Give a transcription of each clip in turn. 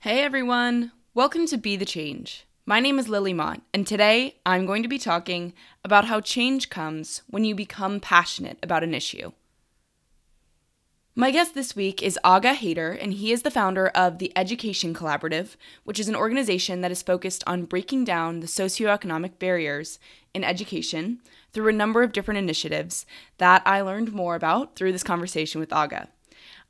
Hey everyone, welcome to Be the Change. My name is Lily Mott, and today I'm going to be talking about how change comes when you become passionate about an issue. My guest this week is Aga Haider, and he is the founder of the Education Collaborative, which is an organization that is focused on breaking down the socioeconomic barriers in education through a number of different initiatives that I learned more about through this conversation with Aga.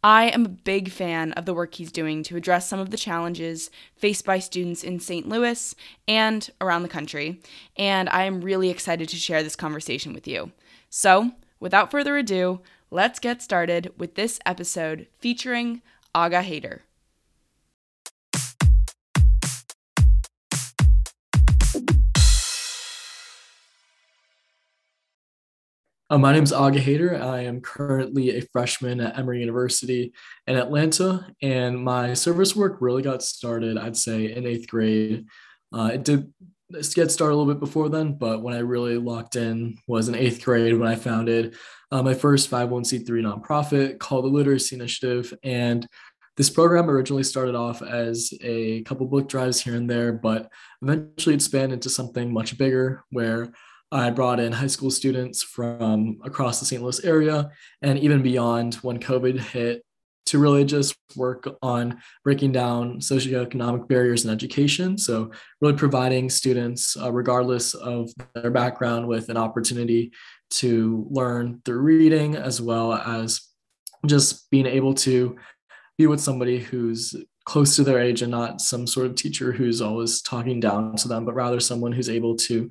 I am a big fan of the work he's doing to address some of the challenges faced by students in St. Louis and around the country, and I am really excited to share this conversation with you. So, without further ado, let's get started with this episode featuring Aga Haider. Uh, my name is Aga Haider. I am currently a freshman at Emory University in Atlanta, and my service work really got started, I'd say, in eighth grade. Uh, it did get started a little bit before then, but when I really locked in was in eighth grade when I founded uh, my first 501c3 nonprofit called the Literacy Initiative. And this program originally started off as a couple book drives here and there, but eventually it spanned into something much bigger where I brought in high school students from across the St. Louis area and even beyond when COVID hit to really just work on breaking down socioeconomic barriers in education. So, really providing students, uh, regardless of their background, with an opportunity to learn through reading as well as just being able to be with somebody who's close to their age and not some sort of teacher who's always talking down to them, but rather someone who's able to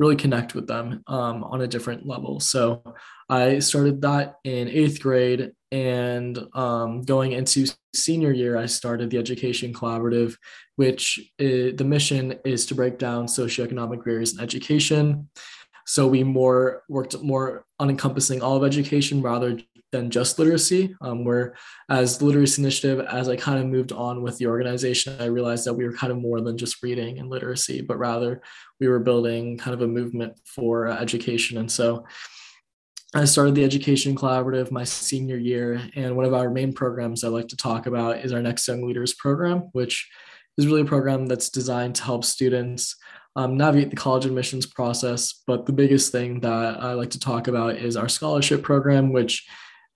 really connect with them um, on a different level. So I started that in eighth grade. And um, going into senior year, I started the Education Collaborative, which is, the mission is to break down socioeconomic barriers in education. So we more worked more on encompassing all of education rather than just literacy. Um, where as the literacy initiative, as I kind of moved on with the organization, I realized that we were kind of more than just reading and literacy, but rather we were building kind of a movement for uh, education. And so I started the Education Collaborative my senior year, and one of our main programs I like to talk about is our Next Young Leaders program, which is really a program that's designed to help students um, navigate the college admissions process. But the biggest thing that I like to talk about is our scholarship program, which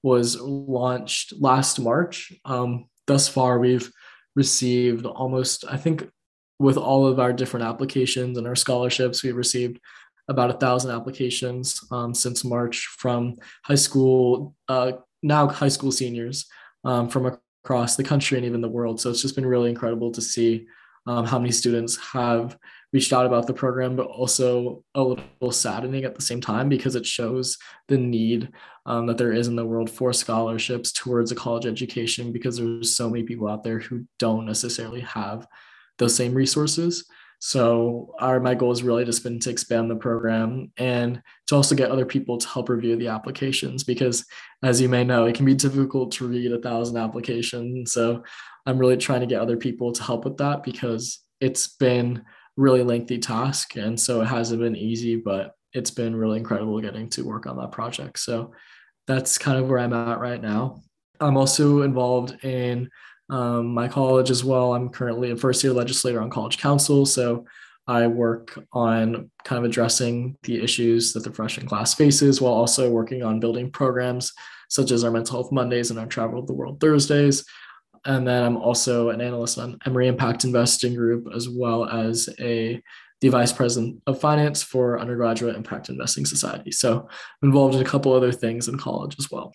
was launched last March. Um, thus far, we've received almost, I think, with all of our different applications and our scholarships, we've received about a thousand applications um, since March from high school, uh, now high school seniors um, from across the country and even the world. So it's just been really incredible to see um, how many students have reached out about the program, but also a little saddening at the same time because it shows the need um, that there is in the world for scholarships towards a college education because there's so many people out there who don't necessarily have those same resources. So our my goal is really just been to expand the program and to also get other people to help review the applications because as you may know, it can be difficult to read a thousand applications. So I'm really trying to get other people to help with that because it's been really lengthy task. And so it hasn't been easy, but it's been really incredible getting to work on that project. So that's kind of where I'm at right now. I'm also involved in um, my college as well. I'm currently a first year legislator on college council. So I work on kind of addressing the issues that the freshman class faces while also working on building programs such as our mental health Mondays and our travel the world Thursdays, and then I'm also an analyst on Emory Impact Investing Group, as well as a the vice president of finance for undergraduate impact investing society. So I'm involved in a couple other things in college as well.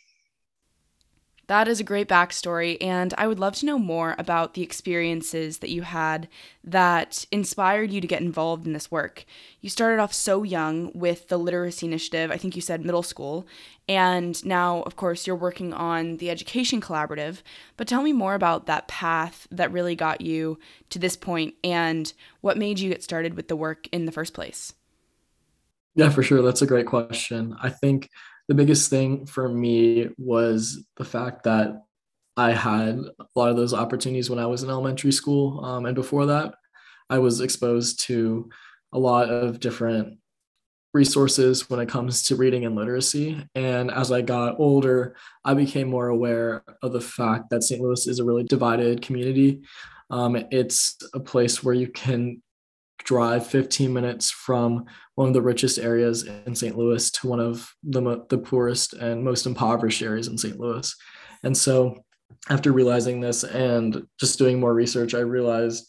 That is a great backstory, and I would love to know more about the experiences that you had that inspired you to get involved in this work. You started off so young with the literacy initiative, I think you said middle school, and now, of course, you're working on the education collaborative. But tell me more about that path that really got you to this point and what made you get started with the work in the first place. Yeah, for sure. That's a great question. I think the biggest thing for me was the fact that I had a lot of those opportunities when I was in elementary school. Um, and before that, I was exposed to a lot of different resources when it comes to reading and literacy. And as I got older, I became more aware of the fact that St. Louis is a really divided community. Um, it's a place where you can drive 15 minutes from one of the richest areas in St. Louis to one of the, the poorest and most impoverished areas in St. Louis. And so, after realizing this and just doing more research, I realized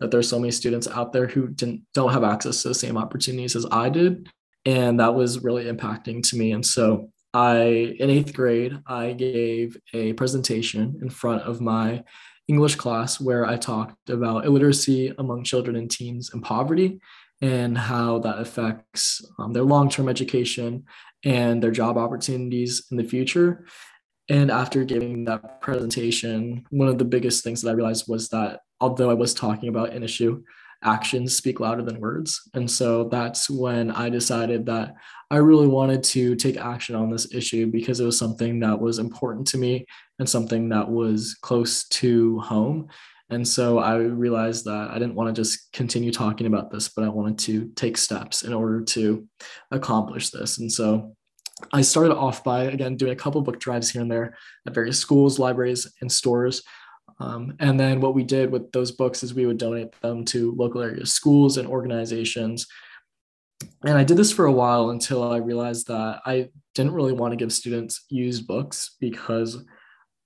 that there's so many students out there who didn't don't have access to the same opportunities as I did, and that was really impacting to me. And so, I in eighth grade, I gave a presentation in front of my English class where I talked about illiteracy among children and teens and poverty and how that affects um, their long term education and their job opportunities in the future. And after giving that presentation, one of the biggest things that I realized was that although I was talking about an issue, actions speak louder than words. And so that's when I decided that I really wanted to take action on this issue because it was something that was important to me and something that was close to home. And so I realized that I didn't want to just continue talking about this, but I wanted to take steps in order to accomplish this. And so I started off by, again, doing a couple book drives here and there at various schools, libraries, and stores. Um, and then what we did with those books is we would donate them to local area schools and organizations and I did this for a while until I realized that I didn't really want to give students used books because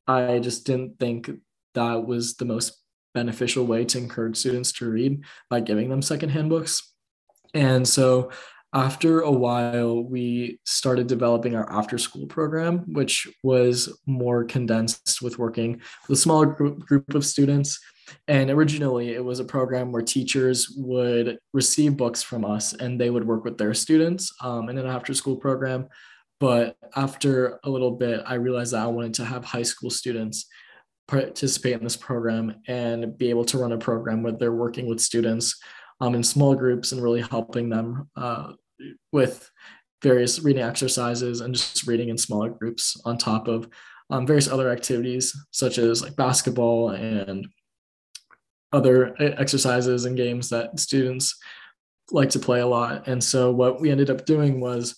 I just didn't think that was the most beneficial way to encourage students to read by giving them secondhand books. And so after a while, we started developing our after school program, which was more condensed with working with a smaller group, of students and originally, it was a program where teachers would receive books from us and they would work with their students um, in an after school program. But after a little bit, I realized that I wanted to have high school students participate in this program and be able to run a program where they're working with students um, in small groups and really helping them uh, with various reading exercises and just reading in smaller groups on top of um, various other activities such as like basketball and other exercises and games that students like to play a lot. And so what we ended up doing was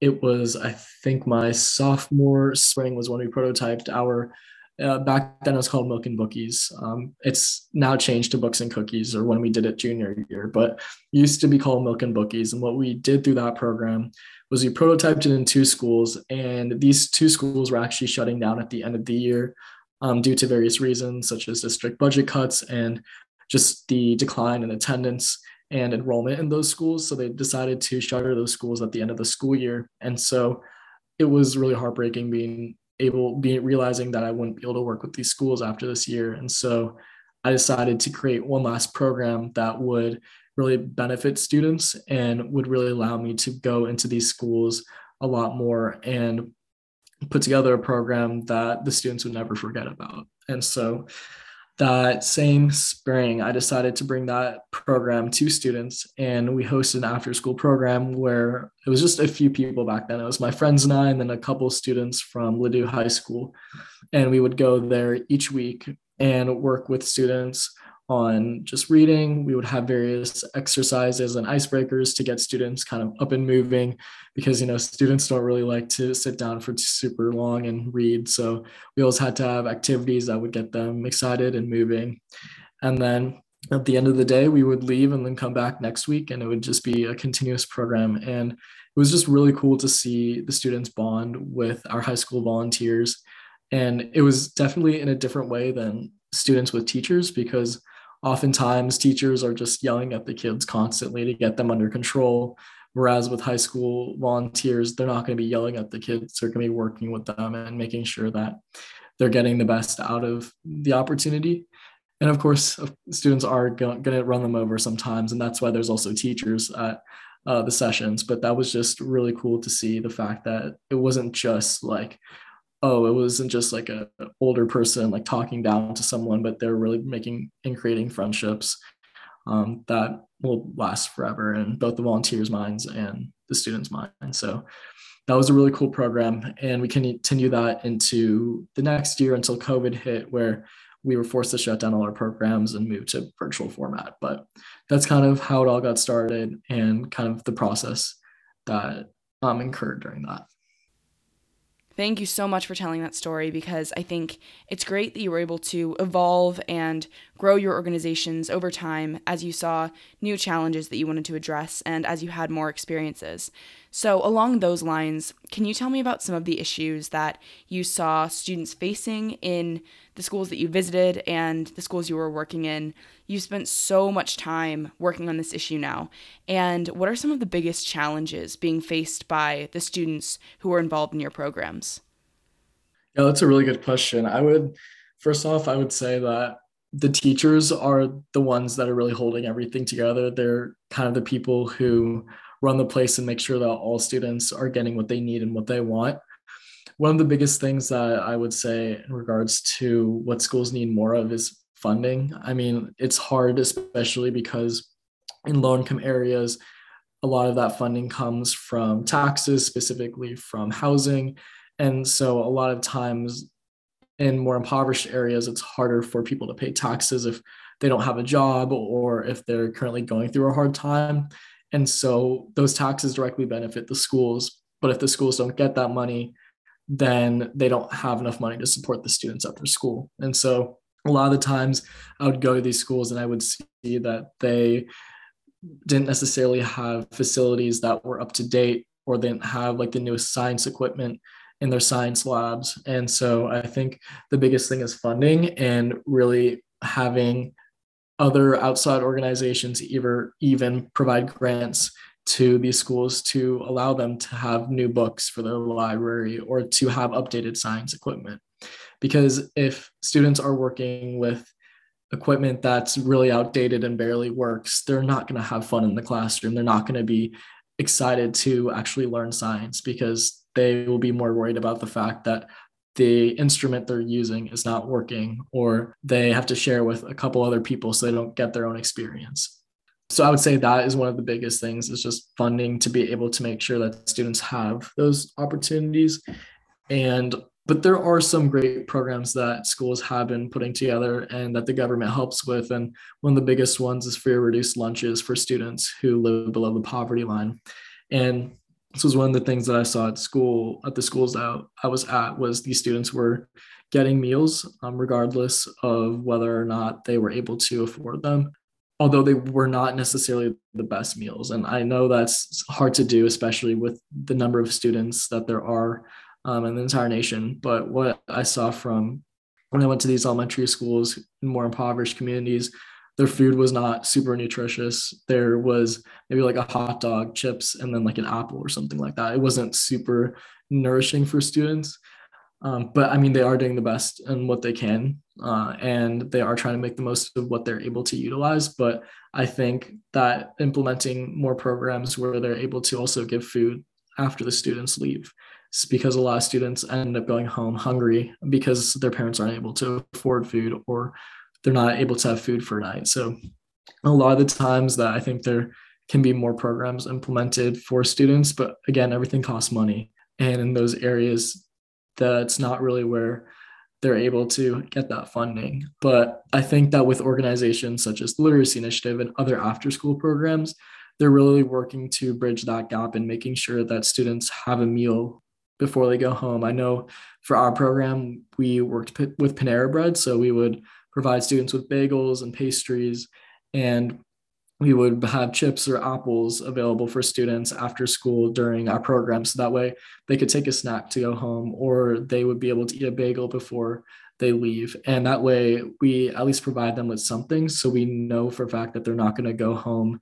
it was, I think my sophomore spring was when we prototyped our uh, back then it was called Milk and Bookies. Um, it's now changed to Books and Cookies, or when we did it junior year, but used to be called Milk and Bookies. And what we did through that program was we prototyped it in two schools, and these two schools were actually shutting down at the end of the year um, due to various reasons, such as district budget cuts and just the decline in attendance and enrollment in those schools. So they decided to shutter those schools at the end of the school year. And so it was really heartbreaking being able, being realizing that I wouldn't be able to work with these schools after this year. And so I decided to create one last program that would really benefit students and would really allow me to go into these schools a lot more and put together a program that the students would never forget about. And so that same spring, I decided to bring that program to students, and we hosted an after school program where it was just a few people back then. It was my friends and I, and then a couple students from Ladue High School. And we would go there each week and work with students on just reading. We would have various exercises and icebreakers to get students kind of up and moving because, you know, students don't really like to sit down for super long and read. So we always had to have activities that would get them excited and moving. And then at the end of the day, we would leave and then come back next week and it would just be a continuous program. And it was just really cool to see the students bond with our high school volunteers. And it was definitely in a different way than students with teachers because oftentimes teachers are just yelling at the kids constantly to get them under control whereas with high school volunteers they're not going to be yelling at the kids they're going to be working with them and making sure that they're getting the best out of the opportunity. And of course students are going to run them over sometimes and that's why there's also teachers at uh, the sessions. But that was just really cool to see the fact that it wasn't just like oh, it wasn't just like a older person like talking down to someone, but they're really making and creating friendships um, that will last forever in both the volunteers' minds and the students' minds. So that was a really cool program. And we continue that into the next year until COVID hit, where we were forced to shut down all our programs and move to virtual format. But that's kind of how it all got started and kind of the process that um, incurred during that. Thank you so much for telling that story because I think it's great that you were able to evolve and grow your organizations over time as you saw new challenges that you wanted to address and as you had more experiences. So, along those lines, can you tell me about some of the issues that you saw students facing in the schools that you visited and the schools you were working in? You spent so much time working on this issue now. And what are some of the biggest challenges being faced by the students who are involved in your programs? Yeah, that's a really good question. I would, first off, I would say that the teachers are the ones that are really holding everything together. They're kind of the people who run the place and make sure that all students are getting what they need and what they want. One of the biggest things that I would say in regards to what schools need more of is funding. I mean, it's hard, especially because in low income areas, a lot of that funding comes from taxes, specifically from housing. And so a lot of times in more impoverished areas, it's harder for people to pay taxes if they don't have a job or if they're currently going through a hard time. And so those taxes directly benefit the schools. But if the schools don't get that money, then they don't have enough money to support the students at their school. And so a lot of the times I would go to these schools and I would see that they didn't necessarily have facilities that were up to date or they didn't have like the newest science equipment in their science labs. And so I think the biggest thing is funding and really having other outside organizations either even provide grants to these schools to allow them to have new books for their library or to have updated science equipment. Because if students are working with equipment that's really outdated and barely works they're not going to have fun in the classroom. They're not going to be excited to actually learn science because they will be more worried about the fact that the instrument they're using is not working or they have to share with a couple other people so they don't get their own experience. So i would say that is one of the biggest things is just funding to be able to make sure that students have those opportunities. And but there are some great programs that schools have been putting together and that the government helps with. And one of the biggest ones is free or reduced lunches for students who live below the poverty line. And this was one of the things that I saw at school, at the schools that I was at, was these students were getting meals um, regardless of whether or not they were able to afford them, although they were not necessarily the best meals. And I know that's hard to do, especially with the number of students that there are um, in the entire nation. But what I saw from when I went to these elementary schools in more impoverished communities their food was not super nutritious. There was maybe like a hot dog, chips, and then like an apple or something like that. It wasn't super nourishing for students. Um, but I mean, they are doing the best and what they can, uh, and they are trying to make the most of what they're able to utilize. But I think that implementing more programs where they're able to also give food after the students leave, it's because a lot of students end up going home hungry because their parents aren't able to afford food or they're not able to have food for a night. So a lot of the times that I think there can be more programs implemented for students, but again, everything costs money. And in those areas, that's not really where they're able to get that funding. But I think that with organizations such as the Literacy Initiative and other after school programs, they're really working to bridge that gap and making sure that students have a meal before they go home. I know for our program, we worked with Panera Bread. So we would provide students with bagels and pastries and we would have chips or apples available for students after school during our program. So that way they could take a snack to go home or they would be able to eat a bagel before they leave. And that way we at least provide them with something. So we know for a fact that they're not going to go home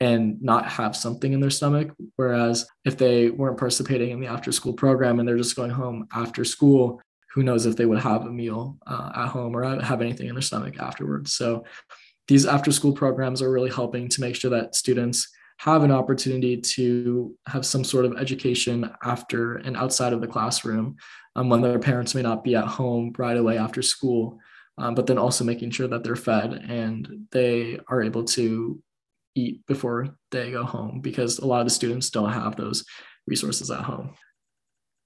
and not have something in their stomach. Whereas if they weren't participating in the after school program and they're just going home after school who knows if they would have a meal uh, at home or have anything in their stomach afterwards. So these after school programs are really helping to make sure that students have an opportunity to have some sort of education after and outside of the classroom um, when their parents may not be at home right away after school, um, but then also making sure that they're fed and they are able to eat before they go home because a lot of the students don't have those resources at home.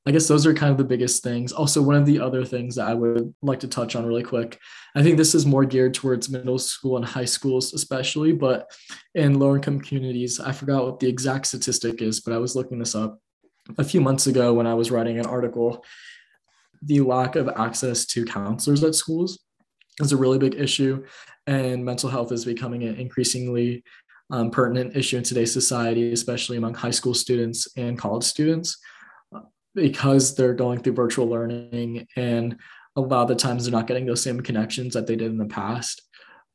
I guess those are kind of the biggest things. Also, one of the other things that I would like to touch on really quick, I think this is more geared towards middle school and high schools, especially, but in low income communities, I forgot what the exact statistic is, but I was looking this up a few months ago when I was writing an article. The lack of access to counselors at schools is a really big issue, and mental health is becoming an increasingly um, pertinent issue in today's society, especially among high school students and college students because they're going through virtual learning and a lot of the times they're not getting those same connections that they did in the past.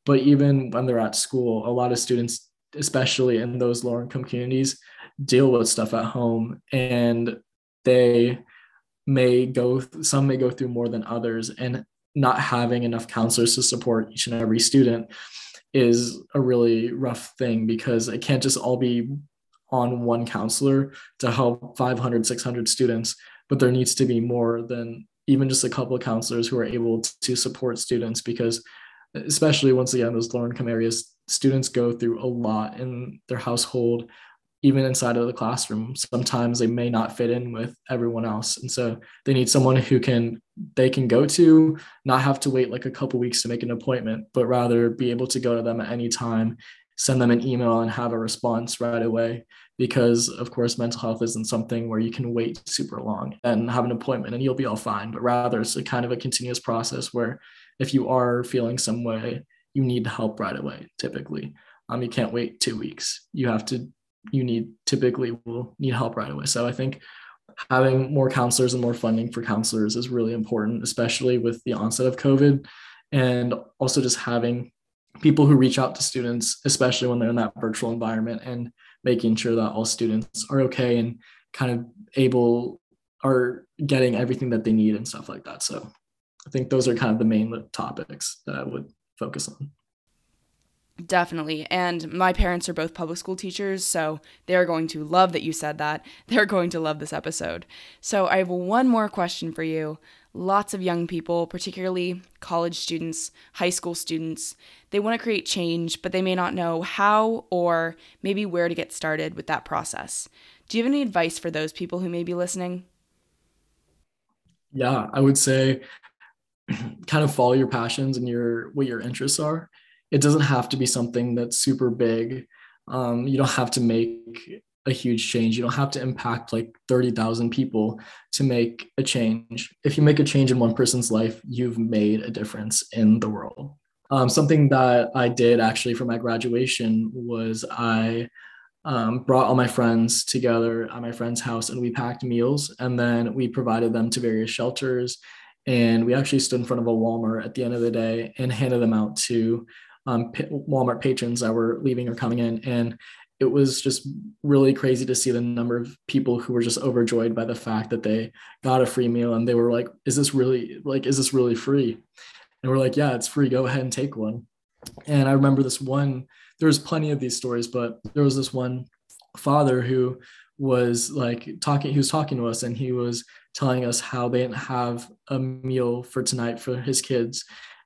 But even when they're at school, a lot of students, especially in those lower income communities, deal with stuff at home and they may go, some may go through more than others. And not having enough counselors to support each and every student is a really rough thing because it can't just all be on one counselor to help 500 600 students but there needs to be more than even just a couple of counselors who are able to support students because especially once again those low income areas students go through a lot in their household even inside of the classroom. Sometimes they may not fit in with everyone else. And so they need someone who can they can go to not have to wait like a couple weeks to make an appointment but rather be able to go to them at any time send them an email and have a response right away because of course mental health isn't something where you can wait super long and have an appointment and you'll be all fine. But rather it's a kind of a continuous process where if you are feeling some way you need help right away typically. Um, you can't wait two weeks. You have to you need typically will need help right away. So i think having more counselors and more funding for counselors is really important especially with the onset of covid and also just having people who reach out to students especially when they're in that virtual environment and making sure that all students are okay and kind of able are getting everything that they need and stuff like that. So I think those are kind of the main topics that I would focus on. Definitely. And my parents are both public school teachers, so they're going to love that you said that. They're going to love this episode. So I have one more question for you lots of young people, particularly college students, high school students, they want to create change, but they may not know how or maybe where to get started with that process. Do you have any advice for those people who may be listening? Yeah, I would say kind of follow your passions and your what your interests are. It doesn't have to be something that's super big. Um, you don't have to make a huge change. You don't have to impact like 30,000 people to make a change. If you make a change in one person's life, you've made a difference in the world. Um, something that I did actually for my graduation was I um, brought all my friends together at my friend's house and we packed meals and then we provided them to various shelters. And we actually stood in front of a Walmart at the end of the day and handed them out to um, Walmart patrons that were leaving or coming in. And it was just really crazy to see the number of people who were just overjoyed by the fact that they got a free meal and they were like is this really like is this really free? And we're like yeah it's free. Go ahead and take one. And i remember this one there was plenty of these stories but there was this one father who was like talking he was talking to us and he was telling us how they didn't have a meal for tonight for his kids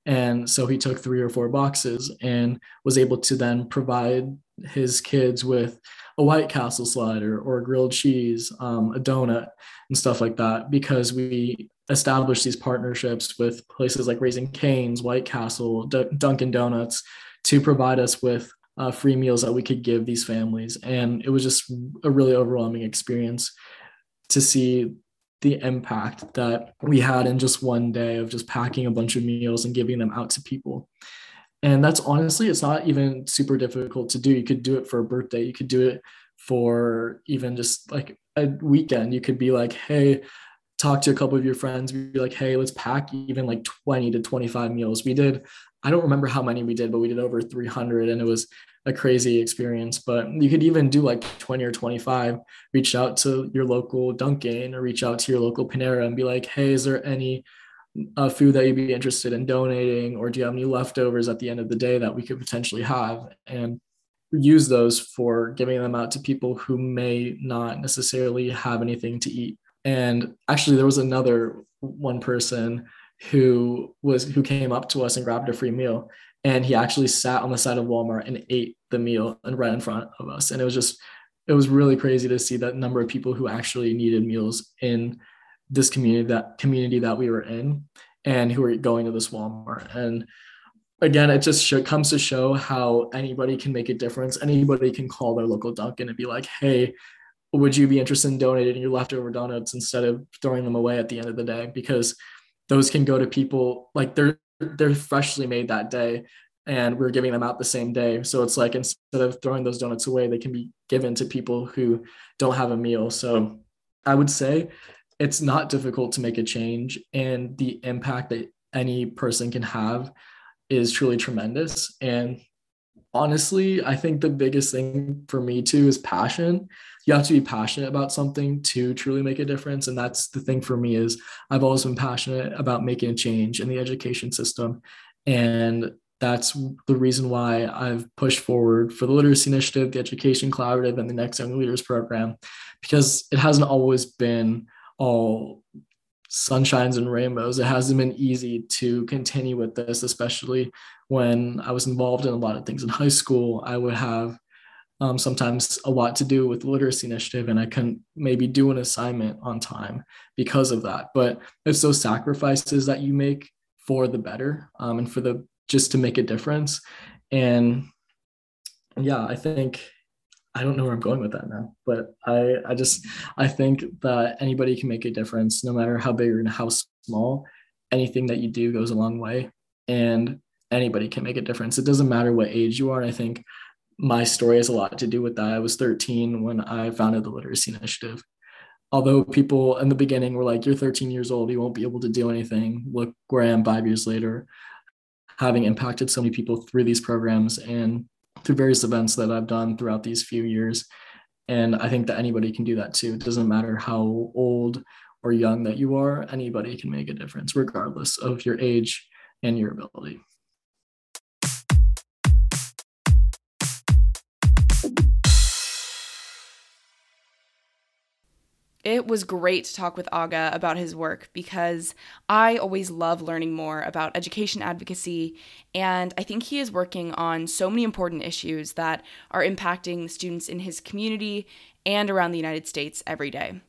and so he took three or four boxes and was able to then provide his kids with a White Castle slider or grilled cheese, um, a donut, and stuff like that because we established these partnerships with places like Raising Cane's, White Castle, D- Dunkin' Donuts to provide us with uh, free meals that we could give these families. And it was just a really overwhelming experience to see the impact that we had in just one day of just packing a bunch of meals and giving them out to people. And that's honestly, it's not even super difficult to do. You could do it for a birthday, you could do it for even just like a weekend. You could be like, hey, talk to a couple of your friends, be like, hey, let's pack even like 20 to 25 meals. We did, I don't remember how many we did, but we did over 300 and it was a crazy experience. But you could even do like 20 or 25, reach out to your local Dunkin' or reach out to your local Panera and be like, hey, is there any uh, food that you'd be interested in donating? Or do you have any leftovers at the end of the day that we could potentially have? And use those for giving them out to people who may not necessarily have anything to eat. And actually, there was another one person who was who came up to us and grabbed a free meal and he actually sat on the side of Walmart and ate the meal and right in front of us. And it was just, it was really crazy to see that number of people who actually needed meals in this community that community that we were in and who were going to this Walmart. And again, it just show, comes to show how anybody can make a difference. Anybody can call their local Dunkin' and be like, hey, would you be interested in donating your leftover donuts instead of throwing them away at the end of the day? Because those can go to people like they're they're freshly made that day and we're giving them out the same day. So it's like instead of throwing those donuts away, they can be given to people who don't have a meal. So I would say it's not difficult to make a change and the impact that any person can have is truly tremendous. And honestly, I think the biggest thing for me too is passion. You have to be passionate about something to truly make a difference. And that's the thing for me is I've always been passionate about making a change in the education system. And that's the reason why I've pushed forward for the Literacy Initiative, the Education Collaborative, and the Next Young Leaders Program, because it hasn't always been all sunshines and rainbows. It hasn't been easy to continue with this, especially when I was involved in a lot of things in high school. I would have um, sometimes a lot to do with literacy initiative, and I couldn't maybe do an assignment on time because of that. But it's those sacrifices that you make for the better um, and for the just to make a difference. And yeah, I think I don't know where I'm going with that now, but I I just I think that anybody can make a difference, no matter how big or how small. Anything that you do goes a long way, and anybody can make a difference. It doesn't matter what age you are. And I think my story has a lot to do with that. I was 13 when I founded the Literacy Initiative. Although people in the beginning were like, "You're 13 years old, you won't be able to do anything." Look where I am five years later, having impacted so many people through these programs and through various events that I've done throughout these few years. And I think that anybody can do that too. It doesn't matter how old or young that you are, anybody can make a difference, regardless of your age and your ability. It was great to talk with Aga about his work because I always love learning more about education advocacy, and I think he is working on so many important issues that are impacting students in his community and around the United States every day.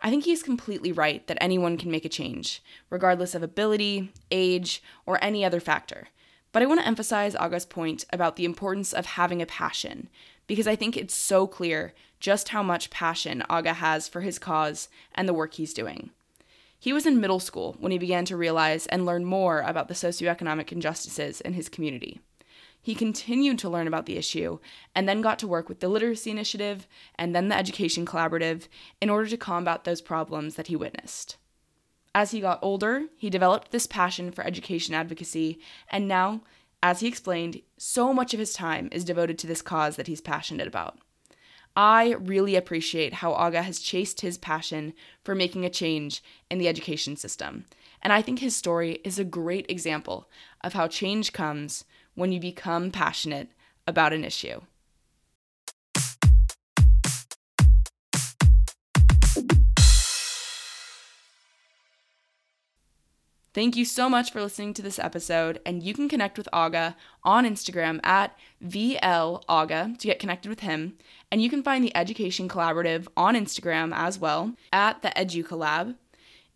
I think he's completely right that anyone can make a change, regardless of ability, age, or any other factor. But I want to emphasize Aga's point about the importance of having a passion, because I think it's so clear just how much passion Aga has for his cause and the work he's doing. He was in middle school when he began to realize and learn more about the socioeconomic injustices in his community. He continued to learn about the issue and then got to work with the Literacy Initiative and then the Education Collaborative in order to combat those problems that he witnessed. As he got older, he developed this passion for education advocacy, and now, as he explained, so much of his time is devoted to this cause that he's passionate about. I really appreciate how Aga has chased his passion for making a change in the education system. And I think his story is a great example of how change comes when you become passionate about an issue. Thank you so much for listening to this episode, and you can connect with Aga on Instagram at VLAga to get connected with him. And you can find the Education Collaborative on Instagram as well at the EduCollab.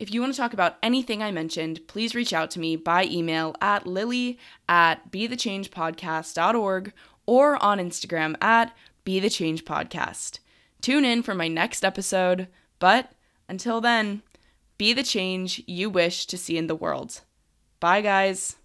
If you want to talk about anything I mentioned, please reach out to me by email at lily at bethechangepodcast.org or on Instagram at bethechangepodcast. Tune in for my next episode, but until then, be the change you wish to see in the world. Bye, guys.